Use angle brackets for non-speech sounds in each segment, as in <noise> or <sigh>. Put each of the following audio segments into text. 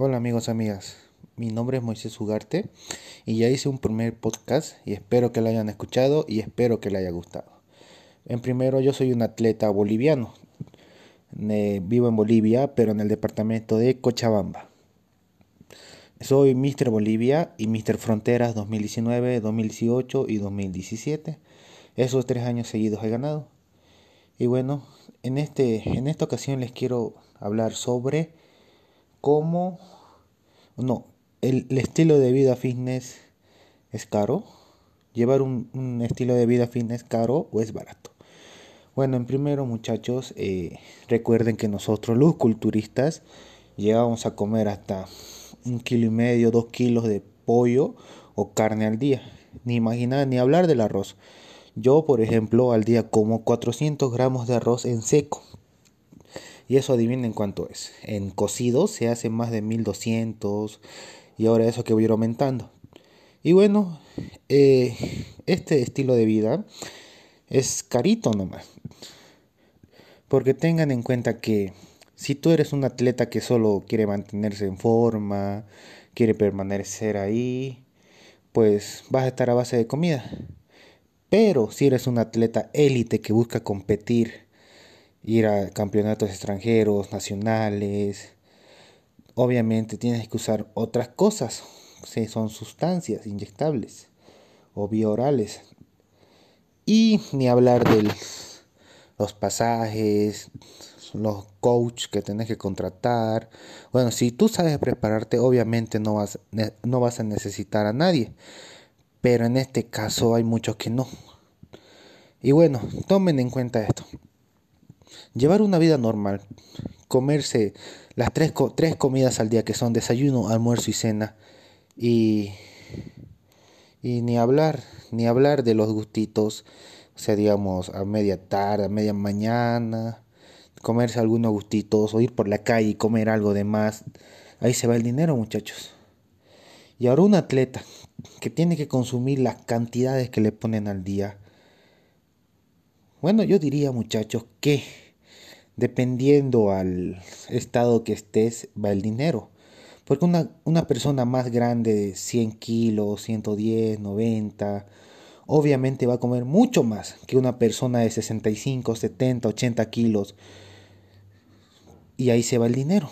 Hola amigos, amigas. Mi nombre es Moisés Ugarte y ya hice un primer podcast y espero que lo hayan escuchado y espero que le haya gustado. En primero, yo soy un atleta boliviano. vivo en Bolivia, pero en el departamento de Cochabamba. Soy Mr. Bolivia y Mr. Fronteras 2019, 2018 y 2017. Esos tres años seguidos he ganado. Y bueno, en, este, en esta ocasión les quiero hablar sobre cómo, no, el, estilo de vida fitness es caro. Llevar un, estilo de vida fitness caro o es barato. Bueno, en primero muchachos, eh, recuerden que nosotros los culturistas llegamos a comer hasta un kilo y medio, dos kilos de pollo o carne al día. Ni imaginar, ni hablar del arroz. Yo, por ejemplo, al día como 400 gramos de arroz en seco. Y eso adivinen cuánto es. En cocido se hace más de 1200 y ahora eso que voy a ir aumentando. Y bueno, eh, este estilo de vida es carito nomás. Porque tengan en cuenta que si tú eres un atleta que solo quiere mantenerse en forma, quiere permanecer ahí, pues vas a estar a base de comida. Pero si eres un atleta élite que busca competir, ir a campeonatos extranjeros, nacionales, obviamente tienes que usar otras cosas, si son sustancias inyectables o bioorales. Y ni hablar de los pasajes, los coaches que tenés que contratar. Bueno, si tú sabes prepararte, obviamente no vas, no vas a necesitar a nadie. Pero en este caso hay muchos que no. Y bueno, tomen en cuenta esto. Llevar una vida normal, comerse las tres, tres comidas al día que son desayuno, almuerzo y cena. Y, y ni hablar, ni hablar de los gustitos, o sea, digamos, a media tarde, a media mañana, comerse algunos gustitos o ir por la calle y comer algo de más. Ahí se va el dinero, muchachos. Y ahora un atleta que tiene que consumir las cantidades que le ponen al día. Bueno, yo diría muchachos que dependiendo al estado que estés va el dinero. Porque una, una persona más grande de 100 kilos, 110, 90, obviamente va a comer mucho más que una persona de 65, 70, 80 kilos. Y ahí se va el dinero.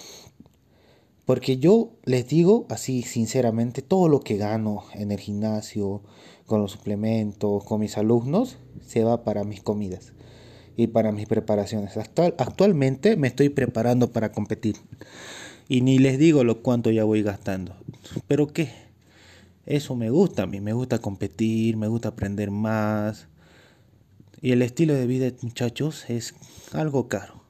Porque yo les digo así sinceramente, todo lo que gano en el gimnasio, con los suplementos, con mis alumnos, se va para mis comidas y para mis preparaciones. Actual, actualmente me estoy preparando para competir y ni les digo lo cuánto ya voy gastando. Pero qué, eso me gusta a mí, me gusta competir, me gusta aprender más. Y el estilo de vida, muchachos, es algo caro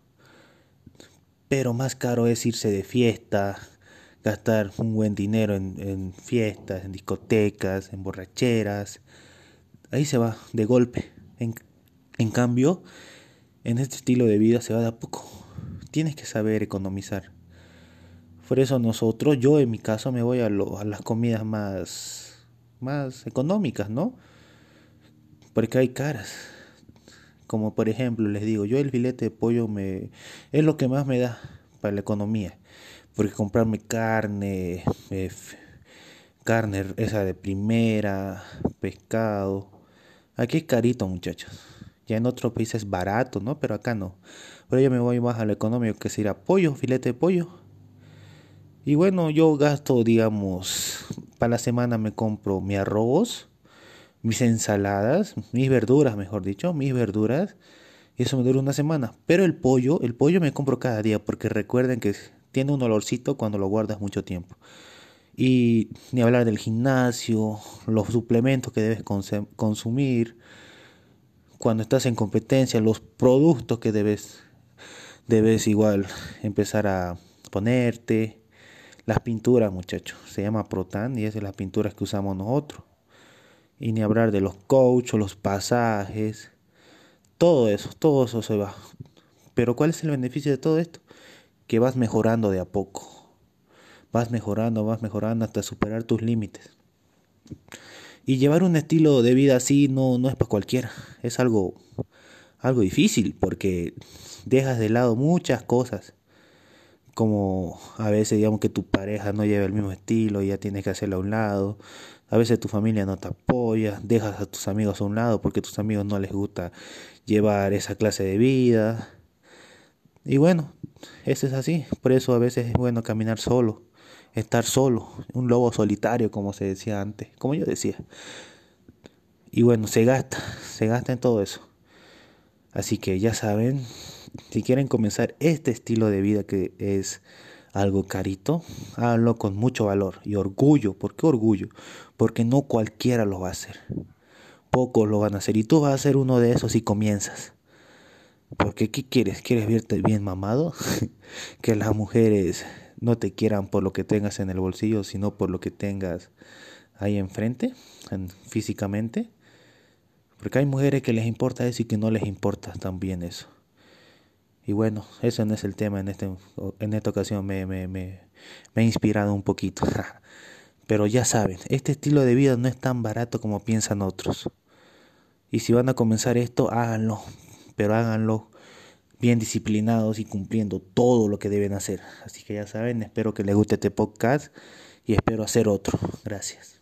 pero más caro es irse de fiesta, gastar un buen dinero en, fiestas, en discotecas, en borracheras. Ahí se va de golpe. En, cambio, en este estilo de vida se va de a poco. Tienes que saber economizar. Por eso nosotros, yo en mi caso, me voy a, a las comidas más, más económicas, ¿no? Porque hay caras. Como por ejemplo, les digo, yo el filete de pollo me es lo que más me da para la economía. Porque comprarme carne, eh, carne esa de primera, pescado, aquí es carito, muchachos. Ya en otros países es barato, ¿no? Pero acá no. Pero yo me voy más a lo económico, que será pollo, filete de pollo. Y bueno, yo gasto, digamos, para la semana me compro mi arroz, mis ensaladas, mis verduras, mejor dicho, mis verduras. Y eso me dura una semana. Pero el pollo, el pollo me compro cada día porque recuerden que tiene un olorcito cuando lo guardas mucho tiempo. Y ni hablar del gimnasio, los suplementos que debes consumir, cuando estás en competencia, los productos que debes, debes igual empezar a ponerte. Las pinturas, muchachos, se llama Protan y es de las pinturas que usamos nosotros. Y ni hablar de los coaches, los pasajes, todo eso, todo eso se va. Pero ¿cuál es el beneficio de todo esto? Que vas mejorando de a poco. Vas mejorando, vas mejorando hasta superar tus límites. Y llevar un estilo de vida así no, no es para cualquiera. Es algo, algo difícil porque dejas de lado muchas cosas como a veces digamos que tu pareja no lleva el mismo estilo y ya tienes que hacerlo a un lado. A veces tu familia no te apoya, dejas a tus amigos a un lado porque a tus amigos no les gusta llevar esa clase de vida. Y bueno, eso es así. Por eso a veces es bueno caminar solo, estar solo, un lobo solitario como se decía antes, como yo decía. Y bueno, se gasta, se gasta en todo eso. Así que ya saben, si quieren comenzar este estilo de vida que es algo carito, háganlo con mucho valor y orgullo. ¿Por qué orgullo? Porque no cualquiera lo va a hacer. Pocos lo van a hacer y tú vas a ser uno de esos si comienzas. Porque ¿qué quieres? ¿Quieres verte bien mamado? <laughs> que las mujeres no te quieran por lo que tengas en el bolsillo, sino por lo que tengas ahí enfrente, físicamente. Porque hay mujeres que les importa eso y que no les importa también eso. Y bueno, eso no es el tema en, este, en esta ocasión, me, me, me, me ha inspirado un poquito. <laughs> Pero ya saben, este estilo de vida no es tan barato como piensan otros. Y si van a comenzar esto, háganlo, pero háganlo bien disciplinados y cumpliendo todo lo que deben hacer. Así que ya saben, espero que les guste este podcast y espero hacer otro. Gracias.